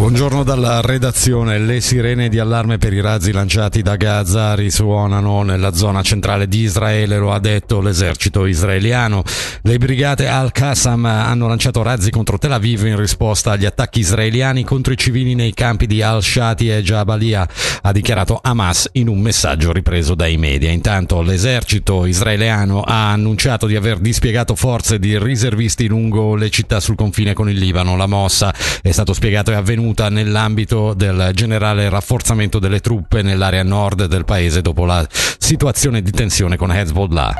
Buongiorno dalla redazione. Le sirene di allarme per i razzi lanciati da Gaza risuonano nella zona centrale di Israele, lo ha detto l'esercito israeliano. Le brigate Al-Qassam hanno lanciato razzi contro Tel Aviv in risposta agli attacchi israeliani contro i civili nei campi di Al-Shati e Jabalia, ha dichiarato Hamas in un messaggio ripreso dai media. Intanto l'esercito israeliano ha annunciato di aver dispiegato forze di riservisti lungo le città sul confine con il Libano. La mossa è stato spiegato è avvenuta avvenuta nell'ambito del generale rafforzamento delle truppe nell'area nord del paese dopo la situazione di tensione con Hezbollah.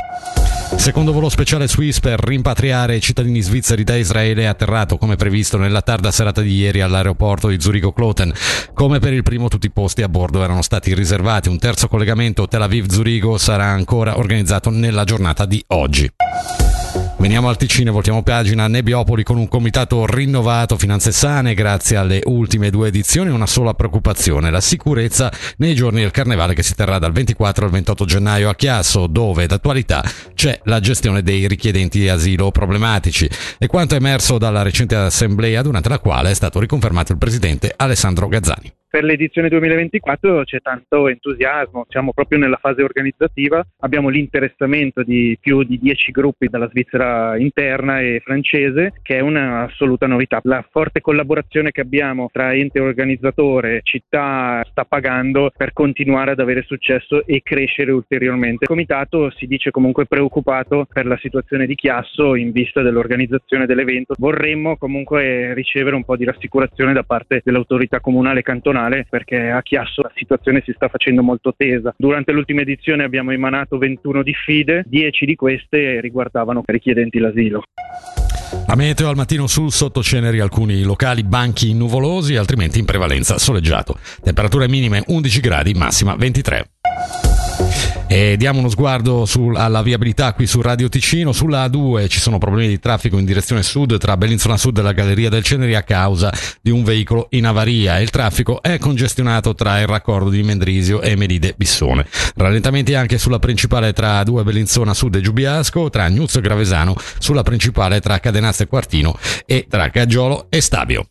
Secondo volo speciale Swiss per rimpatriare i cittadini svizzeri da Israele è atterrato come previsto nella tarda serata di ieri all'aeroporto di Zurigo-Kloten. Come per il primo tutti i posti a bordo erano stati riservati. Un terzo collegamento Tel Aviv-Zurigo sarà ancora organizzato nella giornata di oggi. Veniamo al Ticino, voltiamo pagina. A Nebbiopoli con un comitato rinnovato, finanze sane grazie alle ultime due edizioni, una sola preoccupazione, la sicurezza nei giorni del carnevale che si terrà dal 24 al 28 gennaio a Chiasso, dove d'attualità c'è la gestione dei richiedenti asilo problematici. E quanto emerso dalla recente assemblea durante la quale è stato riconfermato il presidente Alessandro Gazzani per l'edizione 2024 c'è tanto entusiasmo, siamo proprio nella fase organizzativa, abbiamo l'interessamento di più di 10 gruppi dalla Svizzera interna e francese, che è un'assoluta novità. La forte collaborazione che abbiamo tra ente organizzatore e città sta pagando per continuare ad avere successo e crescere ulteriormente. Il comitato si dice comunque preoccupato per la situazione di Chiasso in vista dell'organizzazione dell'evento. Vorremmo comunque ricevere un po' di rassicurazione da parte dell'autorità comunale cantonale nazionale perché a Chiasso la situazione si sta facendo molto tesa. Durante l'ultima edizione abbiamo emanato 21 diffide, 10 di queste riguardavano richiedenti l'asilo. A meteo al mattino sul sottoceneri alcuni locali banchi nuvolosi, altrimenti in prevalenza soleggiato. Temperature minime 11 gradi, massima 23. E diamo uno sguardo sul, alla viabilità qui su Radio Ticino. Sulla A2 ci sono problemi di traffico in direzione sud tra Bellinzona Sud e la Galleria del Ceneri a causa di un veicolo in avaria. Il traffico è congestionato tra il raccordo di Mendrisio e Meride Bissone. Rallentamenti anche sulla principale tra A2 Bellinzona Sud e Giubiasco, tra Gnuzzo e Gravesano, sulla principale tra Cadenazzo e Quartino e tra Caggiolo e Stabio.